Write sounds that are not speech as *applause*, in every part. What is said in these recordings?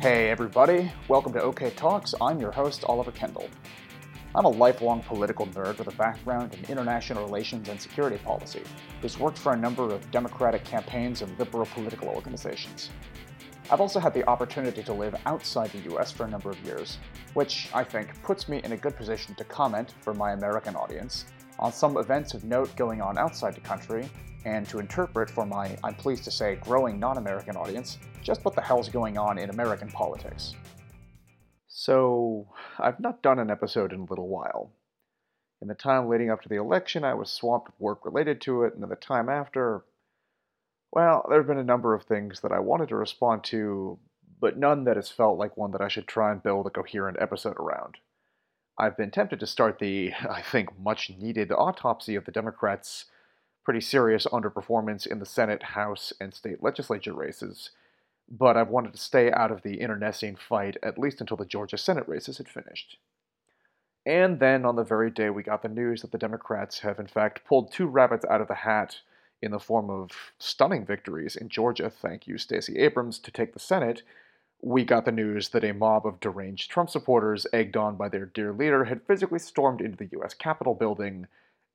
Hey, everybody. Welcome to OK Talks. I'm your host, Oliver Kendall. I'm a lifelong political nerd with a background in international relations and security policy who's worked for a number of Democratic campaigns and liberal political organizations. I've also had the opportunity to live outside the US for a number of years, which I think puts me in a good position to comment for my American audience on some events of note going on outside the country and to interpret for my, I'm pleased to say, growing non American audience just what the hell's going on in American politics. So, I've not done an episode in a little while. In the time leading up to the election, I was swamped with work related to it, and in the time after, well, there have been a number of things that I wanted to respond to, but none that has felt like one that I should try and build a coherent episode around. I've been tempted to start the, *laughs* I think, much needed autopsy of the Democrats' pretty serious underperformance in the Senate, House, and state legislature races, but I've wanted to stay out of the internecine fight at least until the Georgia Senate races had finished. And then on the very day we got the news that the Democrats have in fact pulled two rabbits out of the hat in the form of stunning victories in Georgia, thank you, Stacey Abrams, to take the Senate, we got the news that a mob of deranged Trump supporters, egged on by their dear leader, had physically stormed into the US Capitol building,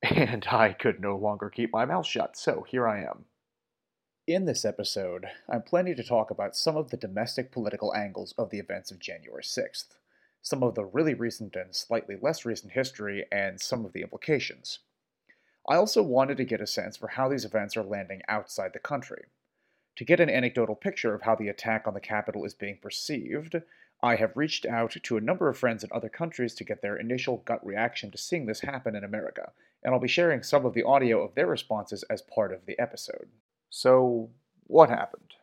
and I could no longer keep my mouth shut, so here I am. In this episode, I'm planning to talk about some of the domestic political angles of the events of January 6th, some of the really recent and slightly less recent history, and some of the implications. I also wanted to get a sense for how these events are landing outside the country. To get an anecdotal picture of how the attack on the Capitol is being perceived, I have reached out to a number of friends in other countries to get their initial gut reaction to seeing this happen in America, and I'll be sharing some of the audio of their responses as part of the episode. So, what happened?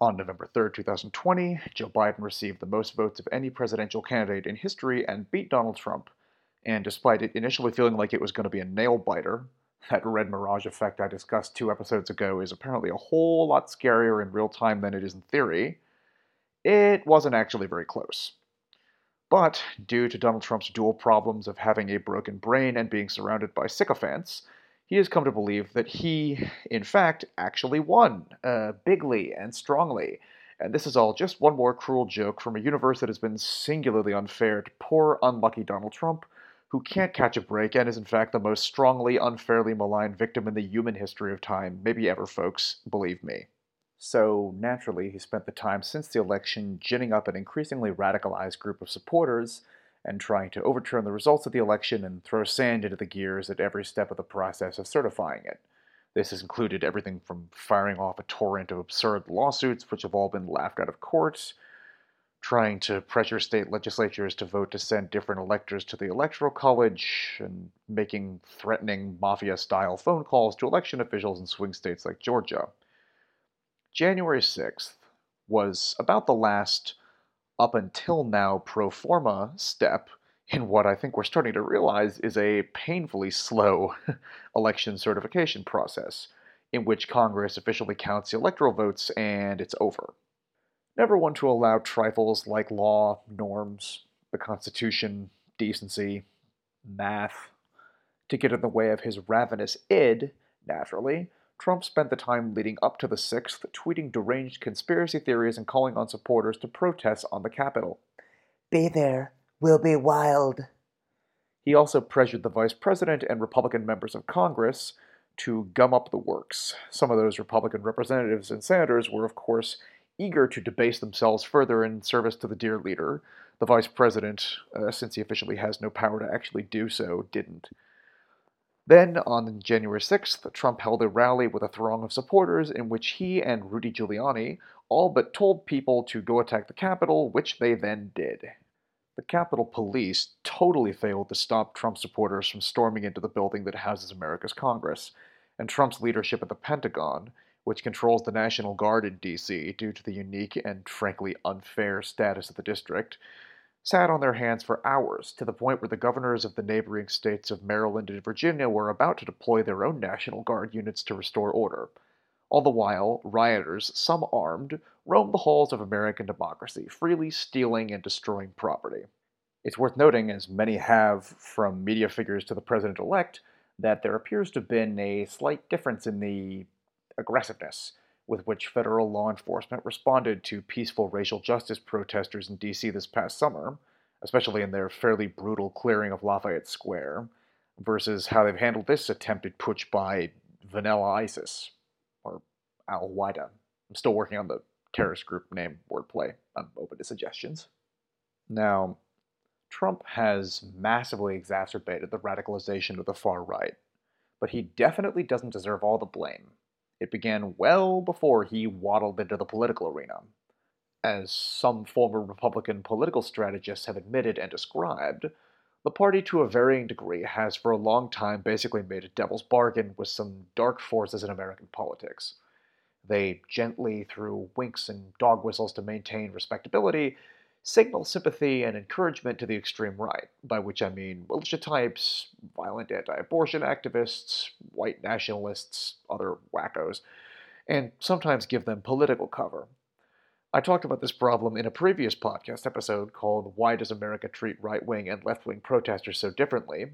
On November 3, 2020, Joe Biden received the most votes of any presidential candidate in history and beat Donald Trump. And despite it initially feeling like it was going to be a nail biter, that red mirage effect I discussed two episodes ago is apparently a whole lot scarier in real time than it is in theory. It wasn't actually very close. But, due to Donald Trump's dual problems of having a broken brain and being surrounded by sycophants, he has come to believe that he, in fact, actually won, uh, bigly and strongly. And this is all just one more cruel joke from a universe that has been singularly unfair to poor, unlucky Donald Trump, who can't catch a break and is, in fact, the most strongly, unfairly maligned victim in the human history of time, maybe ever, folks, believe me. So, naturally, he spent the time since the election ginning up an increasingly radicalized group of supporters and trying to overturn the results of the election and throw sand into the gears at every step of the process of certifying it. This has included everything from firing off a torrent of absurd lawsuits, which have all been laughed out of court, trying to pressure state legislatures to vote to send different electors to the Electoral College, and making threatening mafia style phone calls to election officials in swing states like Georgia. January 6th was about the last up until now pro forma step in what I think we're starting to realize is a painfully slow *laughs* election certification process, in which Congress officially counts the electoral votes and it's over. Never one to allow trifles like law, norms, the Constitution, decency, math to get in the way of his ravenous id, naturally, Trump spent the time leading up to the 6th tweeting deranged conspiracy theories and calling on supporters to protest on the Capitol. Be there, we'll be wild. He also pressured the vice president and Republican members of Congress to gum up the works. Some of those Republican representatives and senators were, of course, eager to debase themselves further in service to the dear leader. The vice president, uh, since he officially has no power to actually do so, didn't. Then, on January 6th, Trump held a rally with a throng of supporters in which he and Rudy Giuliani all but told people to go attack the Capitol, which they then did. The Capitol Police totally failed to stop Trump supporters from storming into the building that houses America's Congress, and Trump's leadership at the Pentagon, which controls the National Guard in D.C. due to the unique and frankly unfair status of the district, sat on their hands for hours, to the point where the governors of the neighboring states of Maryland and Virginia were about to deploy their own National Guard units to restore order. All the while, rioters, some armed, roamed the halls of American democracy, freely stealing and destroying property. It's worth noting, as many have from media figures to the president elect, that there appears to have been a slight difference in the aggressiveness with which federal law enforcement responded to peaceful racial justice protesters in D.C. this past summer, especially in their fairly brutal clearing of Lafayette Square, versus how they've handled this attempted putsch by Vanilla ISIS, or Al Qaeda. I'm still working on the terrorist group name wordplay. I'm open to suggestions. Now, Trump has massively exacerbated the radicalization of the far right, but he definitely doesn't deserve all the blame. It began well before he waddled into the political arena. As some former Republican political strategists have admitted and described, the party to a varying degree has for a long time basically made a devil's bargain with some dark forces in American politics. They gently, through winks and dog whistles to maintain respectability, signal sympathy and encouragement to the extreme right, by which I mean militia types, violent anti abortion activists, white nationalists, other wackos, and sometimes give them political cover. I talked about this problem in a previous podcast episode called Why Does America Treat Right Wing and Left Wing Protesters So Differently?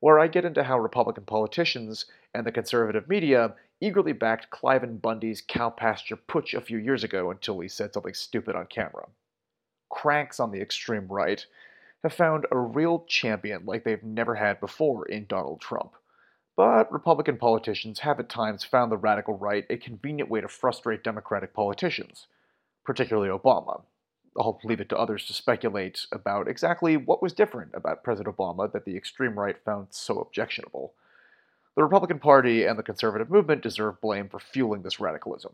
where I get into how Republican politicians and the conservative media eagerly backed Cliven Bundy's cow pasture putsch a few years ago until he said something stupid on camera cranks on the extreme right have found a real champion like they've never had before in Donald Trump. But Republican politicians have at times found the radical right a convenient way to frustrate Democratic politicians, particularly Obama. I'll leave it to others to speculate about exactly what was different about President Obama that the extreme right found so objectionable. The Republican Party and the conservative movement deserve blame for fueling this radicalism.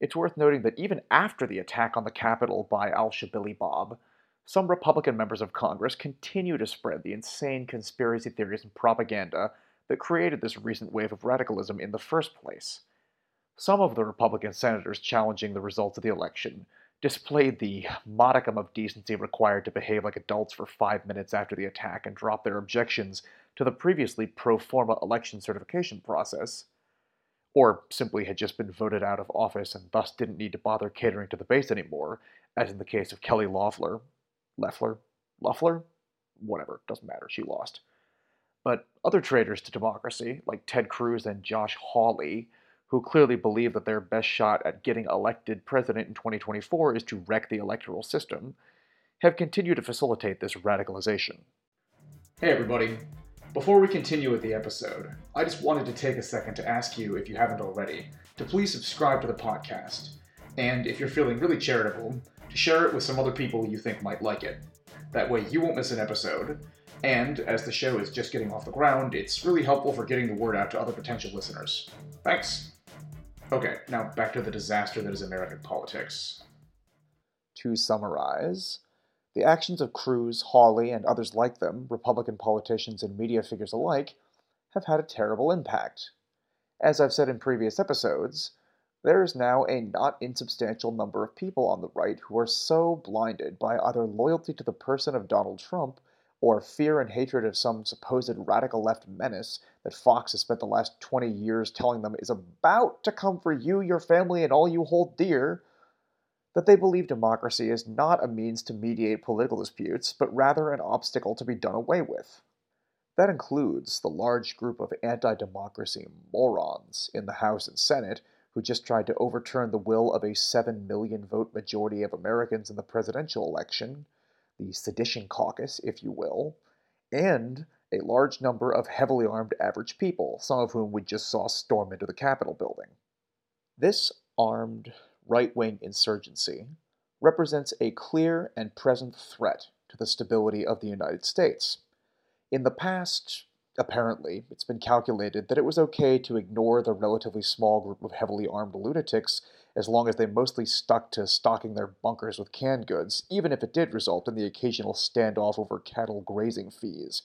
It's worth noting that even after the attack on the Capitol by Al Shabili Bob, some Republican members of Congress continue to spread the insane conspiracy theories and propaganda that created this recent wave of radicalism in the first place. Some of the Republican senators challenging the results of the election displayed the modicum of decency required to behave like adults for five minutes after the attack and drop their objections to the previously pro forma election certification process or simply had just been voted out of office and thus didn't need to bother catering to the base anymore, as in the case of Kelly Loeffler. Leffler? Loeffler? Whatever, doesn't matter, she lost. But other traitors to democracy, like Ted Cruz and Josh Hawley, who clearly believe that their best shot at getting elected president in 2024 is to wreck the electoral system, have continued to facilitate this radicalization. Hey, everybody. Before we continue with the episode, I just wanted to take a second to ask you, if you haven't already, to please subscribe to the podcast. And if you're feeling really charitable, to share it with some other people you think might like it. That way you won't miss an episode. And as the show is just getting off the ground, it's really helpful for getting the word out to other potential listeners. Thanks. Okay, now back to the disaster that is American politics. To summarize, the actions of Cruz, Hawley, and others like them, Republican politicians and media figures alike, have had a terrible impact. As I've said in previous episodes, there is now a not insubstantial number of people on the right who are so blinded by either loyalty to the person of Donald Trump or fear and hatred of some supposed radical left menace that Fox has spent the last 20 years telling them is about to come for you, your family, and all you hold dear that they believe democracy is not a means to mediate political disputes, but rather an obstacle to be done away with. That includes the large group of anti democracy morons in the House and Senate who just tried to overturn the will of a 7 million vote majority of Americans in the presidential election, the sedition caucus, if you will, and a large number of heavily armed average people, some of whom we just saw storm into the Capitol building. This armed right wing insurgency represents a clear and present threat to the stability of the United States. In the past, apparently, it's been calculated that it was okay to ignore the relatively small group of heavily armed lunatics as long as they mostly stuck to stocking their bunkers with canned goods, even if it did result in the occasional standoff over cattle grazing fees.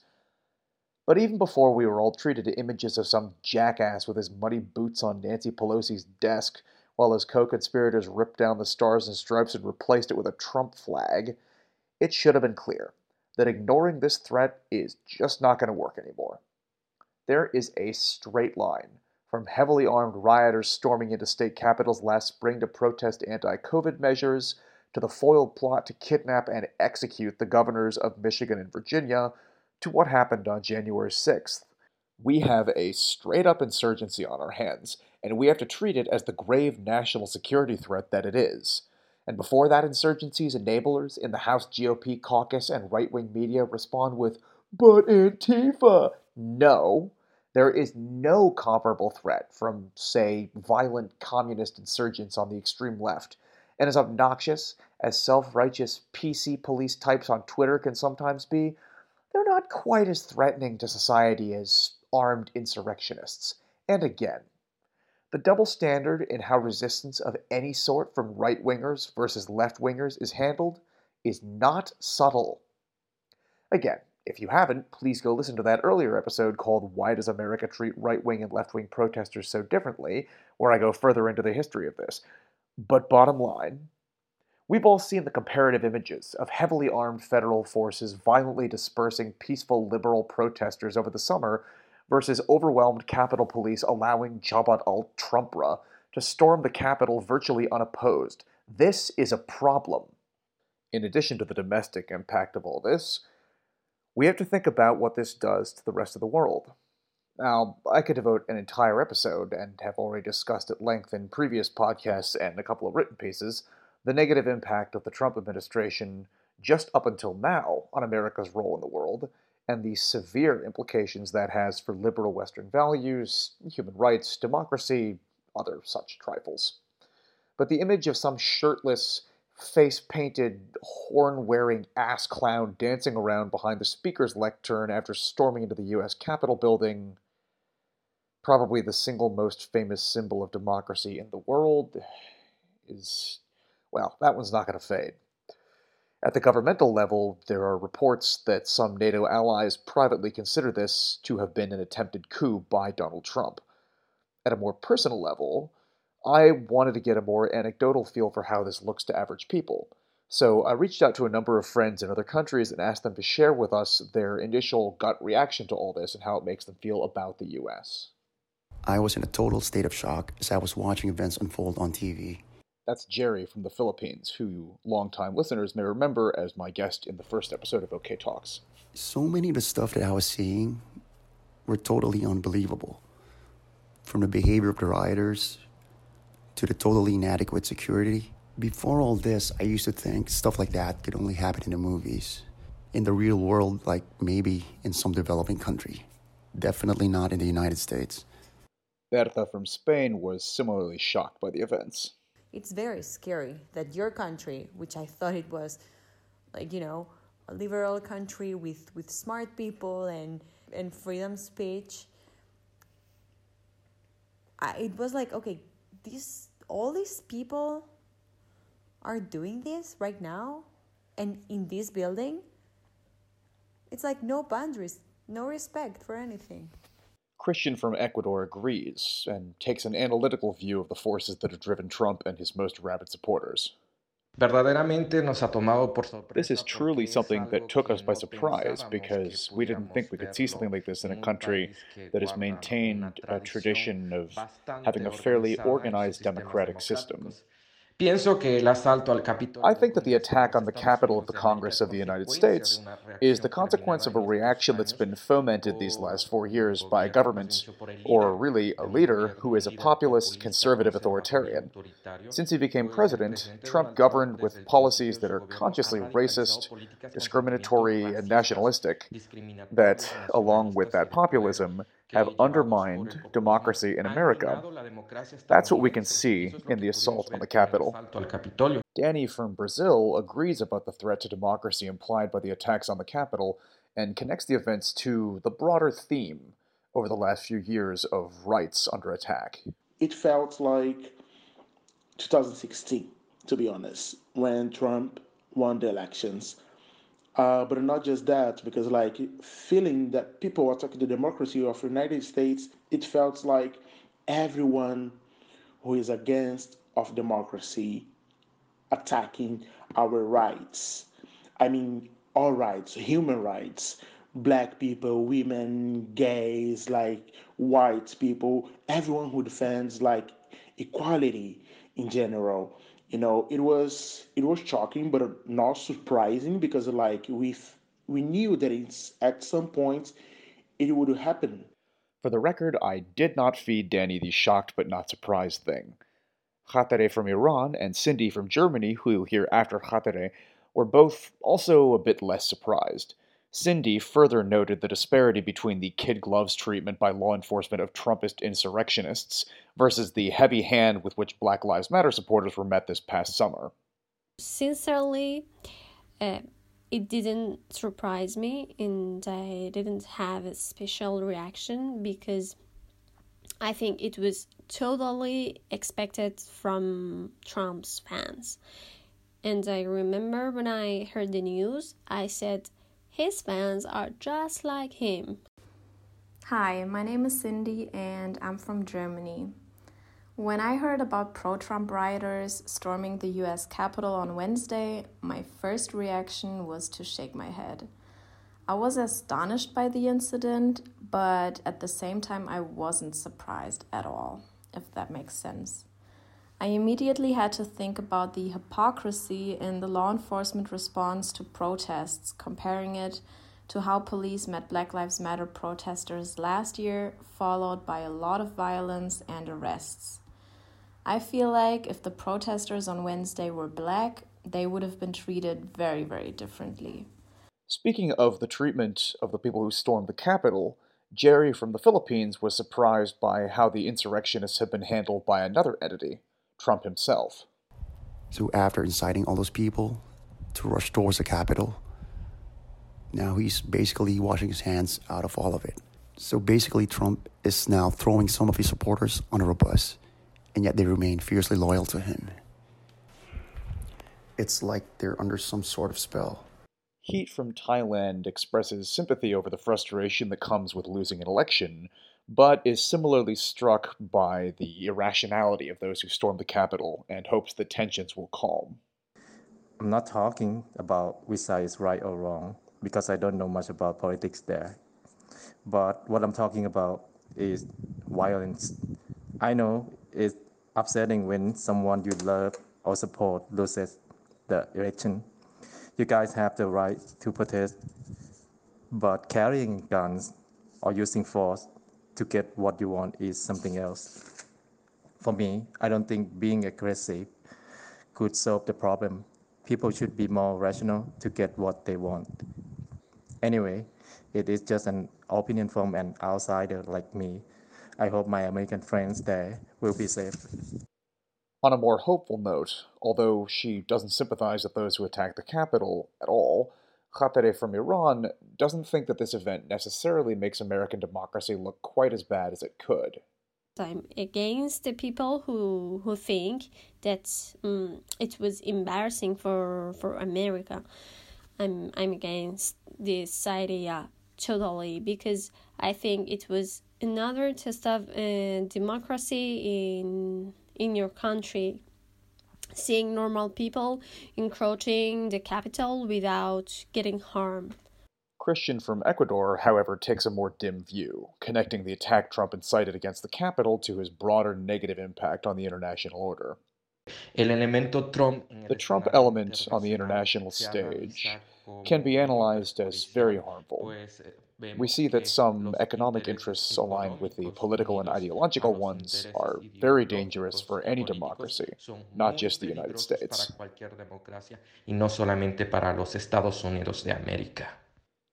But even before we were all treated to images of some jackass with his muddy boots on Nancy Pelosi's desk while his co conspirators ripped down the stars and stripes and replaced it with a Trump flag, it should have been clear that ignoring this threat is just not going to work anymore. There is a straight line from heavily armed rioters storming into state capitals last spring to protest anti COVID measures, to the foiled plot to kidnap and execute the governors of Michigan and Virginia, to what happened on January 6th, We have a straight up insurgency on our hands, and we have to treat it as the grave national security threat that it is. And before that insurgency's enablers in the House GOP caucus and right wing media respond with, But Antifa! No, there is no comparable threat from, say, violent communist insurgents on the extreme left. And as obnoxious as self righteous PC police types on Twitter can sometimes be, they're not quite as threatening to society as armed insurrectionists. And again, the double standard in how resistance of any sort from right wingers versus left wingers is handled is not subtle. Again, if you haven't, please go listen to that earlier episode called Why Does America Treat Right Wing and Left Wing Protesters So Differently, where I go further into the history of this. But bottom line, we've all seen the comparative images of heavily armed federal forces violently dispersing peaceful liberal protesters over the summer versus overwhelmed Capitol Police allowing Jabhat al-Trumpra to storm the Capitol virtually unopposed. This is a problem. In addition to the domestic impact of all this, we have to think about what this does to the rest of the world. Now, I could devote an entire episode, and have already discussed at length in previous podcasts and a couple of written pieces, the negative impact of the Trump administration just up until now on America's role in the world, and the severe implications that has for liberal Western values, human rights, democracy, other such trifles. But the image of some shirtless, face painted, horn wearing ass clown dancing around behind the Speaker's lectern after storming into the U.S. Capitol building, probably the single most famous symbol of democracy in the world, is, well, that one's not going to fade. At the governmental level, there are reports that some NATO allies privately consider this to have been an attempted coup by Donald Trump. At a more personal level, I wanted to get a more anecdotal feel for how this looks to average people. So I reached out to a number of friends in other countries and asked them to share with us their initial gut reaction to all this and how it makes them feel about the US. I was in a total state of shock as I was watching events unfold on TV. That's Jerry from the Philippines, who longtime listeners may remember as my guest in the first episode of OK Talks. So many of the stuff that I was seeing were totally unbelievable. From the behavior of the rioters to the totally inadequate security. Before all this, I used to think stuff like that could only happen in the movies. In the real world, like maybe in some developing country. Definitely not in the United States. Berta from Spain was similarly shocked by the events it's very scary that your country, which I thought it was like, you know, a liberal country with, with smart people and, and freedom speech, I, it was like, okay, these all these people are doing this right now and in this building. It's like no boundaries, no respect for anything. Christian from Ecuador agrees and takes an analytical view of the forces that have driven Trump and his most rabid supporters. This is truly something that took us by surprise because we didn't think we could see something like this in a country that has maintained a tradition of having a fairly organized democratic system. I think that the attack on the Capitol of the Congress of the United States is the consequence of a reaction that's been fomented these last four years by a government, or really a leader, who is a populist, conservative authoritarian. Since he became president, Trump governed with policies that are consciously racist, discriminatory, and nationalistic, that, along with that populism, have undermined democracy in America. That's what we can see in the assault on the Capitol. Danny from Brazil agrees about the threat to democracy implied by the attacks on the Capitol and connects the events to the broader theme over the last few years of rights under attack. It felt like 2016, to be honest, when Trump won the elections uh, but not just that, because like feeling that people were talking the democracy of the United States, it felt like everyone who is against of democracy attacking our rights. I mean, all rights, human rights, black people, women, gays, like white people, everyone who defends like equality in general you know it was it was shocking but not surprising because like we we knew that it's at some point it would happen For the record, I did not feed Danny the shocked but not surprised thing. Khatere from Iran and Cindy from Germany, who you'll hear after Khatere, were both also a bit less surprised. Cindy further noted the disparity between the kid gloves treatment by law enforcement of Trumpist insurrectionists versus the heavy hand with which Black Lives Matter supporters were met this past summer. Sincerely, uh, it didn't surprise me and I didn't have a special reaction because I think it was totally expected from Trump's fans. And I remember when I heard the news, I said, his fans are just like him. Hi, my name is Cindy and I'm from Germany. When I heard about pro Trump rioters storming the US Capitol on Wednesday, my first reaction was to shake my head. I was astonished by the incident, but at the same time, I wasn't surprised at all, if that makes sense. I immediately had to think about the hypocrisy in the law enforcement response to protests, comparing it to how police met Black Lives Matter protesters last year, followed by a lot of violence and arrests. I feel like if the protesters on Wednesday were black, they would have been treated very, very differently. Speaking of the treatment of the people who stormed the Capitol, Jerry from the Philippines was surprised by how the insurrectionists had been handled by another entity, Trump himself. So, after inciting all those people to rush towards the Capitol, now he's basically washing his hands out of all of it. So, basically, Trump is now throwing some of his supporters under a bus and yet they remain fiercely loyal to him. It's like they're under some sort of spell. Heat from Thailand expresses sympathy over the frustration that comes with losing an election, but is similarly struck by the irrationality of those who stormed the Capitol and hopes that tensions will calm. I'm not talking about which side is right or wrong because I don't know much about politics there. But what I'm talking about is violence. I know it's upsetting when someone you love or support loses the election. You guys have the right to protest, but carrying guns or using force to get what you want is something else. For me, I don't think being aggressive could solve the problem. People should be more rational to get what they want. Anyway, it is just an opinion from an outsider like me. I hope my American friends there will be safe. On a more hopeful note, although she doesn't sympathize with those who attacked the Capitol at all, Khatere from Iran doesn't think that this event necessarily makes American democracy look quite as bad as it could. I'm against the people who who think that um, it was embarrassing for for America. I'm I'm against this idea totally because I think it was another test of uh, democracy in in your country seeing normal people encroaching the capital without getting harmed. Christian from Ecuador, however, takes a more dim view, connecting the attack Trump incited against the Capitol to his broader negative impact on the international order. The Trump element on the international stage can be analyzed as very harmful. We see that some economic interests aligned with the political and ideological ones are very dangerous for any democracy, not just the United States.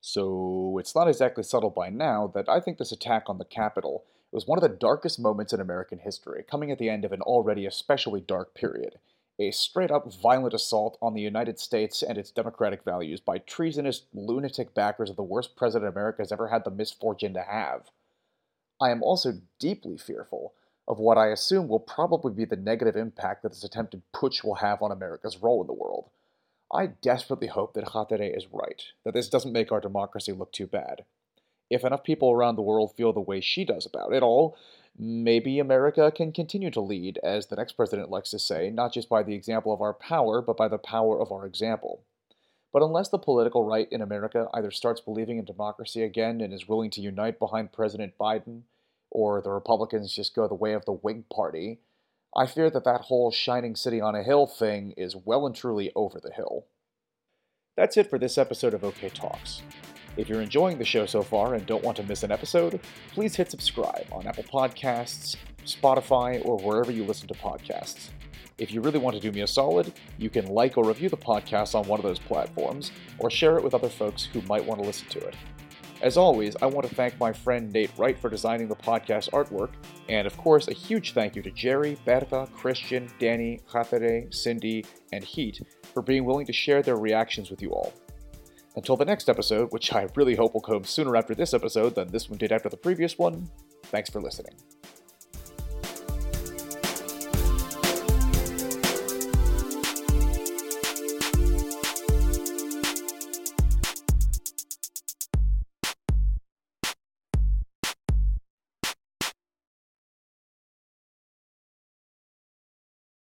So it's not exactly subtle by now that I think this attack on the Capitol was one of the darkest moments in American history, coming at the end of an already especially dark period a straight up violent assault on the United States and its democratic values by treasonous lunatic backers of the worst president America has ever had the misfortune to have. I am also deeply fearful of what I assume will probably be the negative impact that this attempted putsch will have on America's role in the world. I desperately hope that Khatere is right, that this doesn't make our democracy look too bad. If enough people around the world feel the way she does about it all, maybe America can continue to lead, as the next president likes to say, not just by the example of our power, but by the power of our example. But unless the political right in America either starts believing in democracy again and is willing to unite behind President Biden, or the Republicans just go the way of the Whig Party, I fear that that whole shining city on a hill thing is well and truly over the hill. That's it for this episode of OK Talks. If you're enjoying the show so far and don't want to miss an episode, please hit subscribe on Apple Podcasts, Spotify, or wherever you listen to podcasts. If you really want to do me a solid, you can like or review the podcast on one of those platforms, or share it with other folks who might want to listen to it. As always, I want to thank my friend Nate Wright for designing the podcast artwork, and of course, a huge thank you to Jerry, Bertha, Christian, Danny, Khatere, Cindy, and Heat for being willing to share their reactions with you all. Until the next episode, which I really hope will come sooner after this episode than this one did after the previous one, thanks for listening.